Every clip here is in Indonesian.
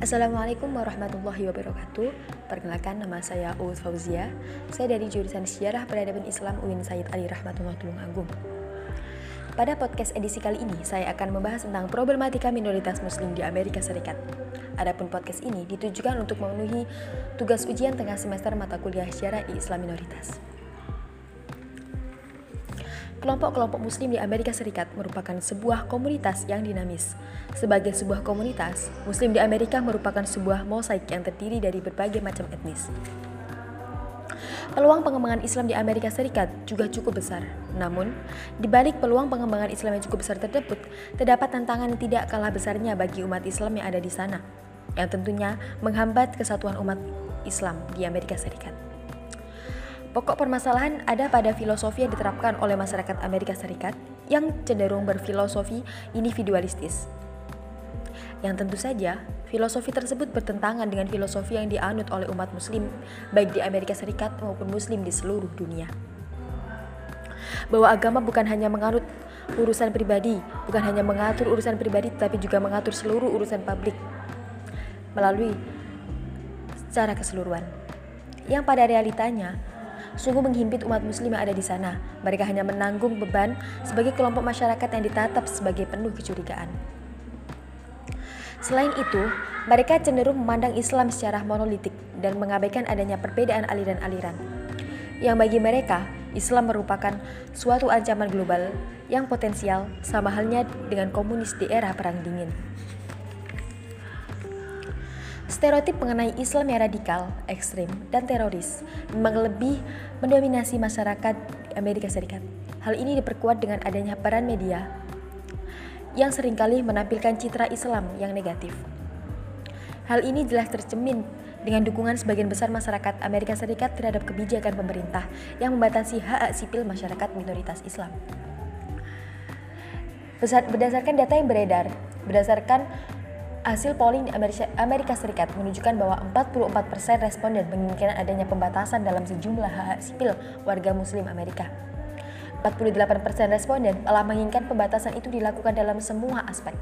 Assalamualaikum warahmatullahi wabarakatuh. Perkenalkan nama saya Uut Fauzia. Saya dari jurusan Sejarah Peradaban Islam UIN Said Ali Rahmatullah Tulungagung. Pada podcast edisi kali ini, saya akan membahas tentang problematika minoritas muslim di Amerika Serikat. Adapun podcast ini ditujukan untuk memenuhi tugas ujian tengah semester mata kuliah Sejarah Islam Minoritas. Kelompok-kelompok Muslim di Amerika Serikat merupakan sebuah komunitas yang dinamis. Sebagai sebuah komunitas, Muslim di Amerika merupakan sebuah mosaik yang terdiri dari berbagai macam etnis. Peluang pengembangan Islam di Amerika Serikat juga cukup besar. Namun, di balik peluang pengembangan Islam yang cukup besar tersebut, terdapat tantangan tidak kalah besarnya bagi umat Islam yang ada di sana, yang tentunya menghambat kesatuan umat Islam di Amerika Serikat. Pokok permasalahan ada pada filosofi yang diterapkan oleh masyarakat Amerika Serikat yang cenderung berfilosofi individualistis. Yang tentu saja, filosofi tersebut bertentangan dengan filosofi yang dianut oleh umat muslim baik di Amerika Serikat maupun muslim di seluruh dunia. Bahwa agama bukan hanya menganut urusan pribadi, bukan hanya mengatur urusan pribadi tapi juga mengatur seluruh urusan publik melalui secara keseluruhan. Yang pada realitanya sungguh menghimpit umat muslim yang ada di sana. Mereka hanya menanggung beban sebagai kelompok masyarakat yang ditatap sebagai penuh kecurigaan. Selain itu, mereka cenderung memandang Islam secara monolitik dan mengabaikan adanya perbedaan aliran-aliran. Yang bagi mereka, Islam merupakan suatu ancaman global yang potensial sama halnya dengan komunis di era Perang Dingin. Stereotip mengenai Islam yang radikal, ekstrim, dan teroris memang lebih mendominasi masyarakat Amerika Serikat. Hal ini diperkuat dengan adanya peran media yang sering kali menampilkan citra Islam yang negatif. Hal ini jelas tercemin dengan dukungan sebagian besar masyarakat Amerika Serikat terhadap kebijakan pemerintah yang membatasi hak sipil masyarakat minoritas Islam. Berdasarkan data yang beredar, berdasarkan Hasil polling di Amerika Serikat menunjukkan bahwa 44% responden menginginkan adanya pembatasan dalam sejumlah hak sipil warga muslim Amerika. 48% responden telah menginginkan pembatasan itu dilakukan dalam semua aspek.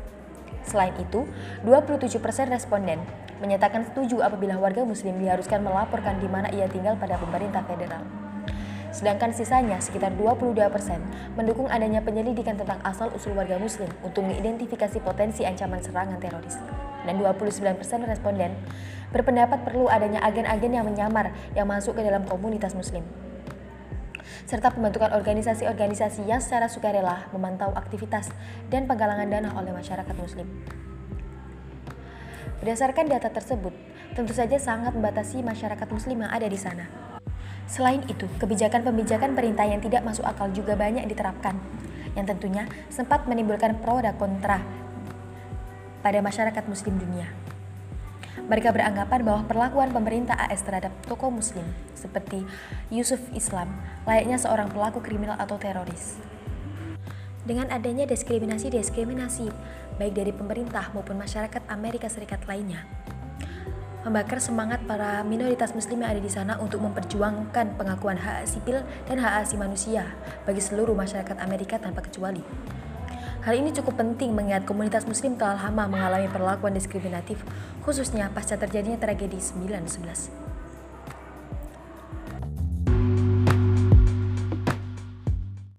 Selain itu, 27% responden menyatakan setuju apabila warga muslim diharuskan melaporkan di mana ia tinggal pada pemerintah federal. Sedangkan sisanya sekitar 22% mendukung adanya penyelidikan tentang asal-usul warga muslim untuk mengidentifikasi potensi ancaman serangan teroris. Dan 29% responden berpendapat perlu adanya agen-agen yang menyamar yang masuk ke dalam komunitas muslim serta pembentukan organisasi-organisasi yang secara sukarela memantau aktivitas dan penggalangan dana oleh masyarakat muslim. Berdasarkan data tersebut, tentu saja sangat membatasi masyarakat muslim yang ada di sana. Selain itu, kebijakan-kebijakan perintah yang tidak masuk akal juga banyak diterapkan, yang tentunya sempat menimbulkan pro dan kontra pada masyarakat muslim dunia. Mereka beranggapan bahwa perlakuan pemerintah AS terhadap tokoh muslim seperti Yusuf Islam layaknya seorang pelaku kriminal atau teroris. Dengan adanya diskriminasi-diskriminasi baik dari pemerintah maupun masyarakat Amerika Serikat lainnya, membakar semangat para minoritas muslim yang ada di sana untuk memperjuangkan pengakuan hak sipil dan hak asasi manusia bagi seluruh masyarakat Amerika tanpa kecuali. Hal ini cukup penting mengingat komunitas muslim telah mengalami perlakuan diskriminatif, khususnya pasca terjadinya tragedi 911.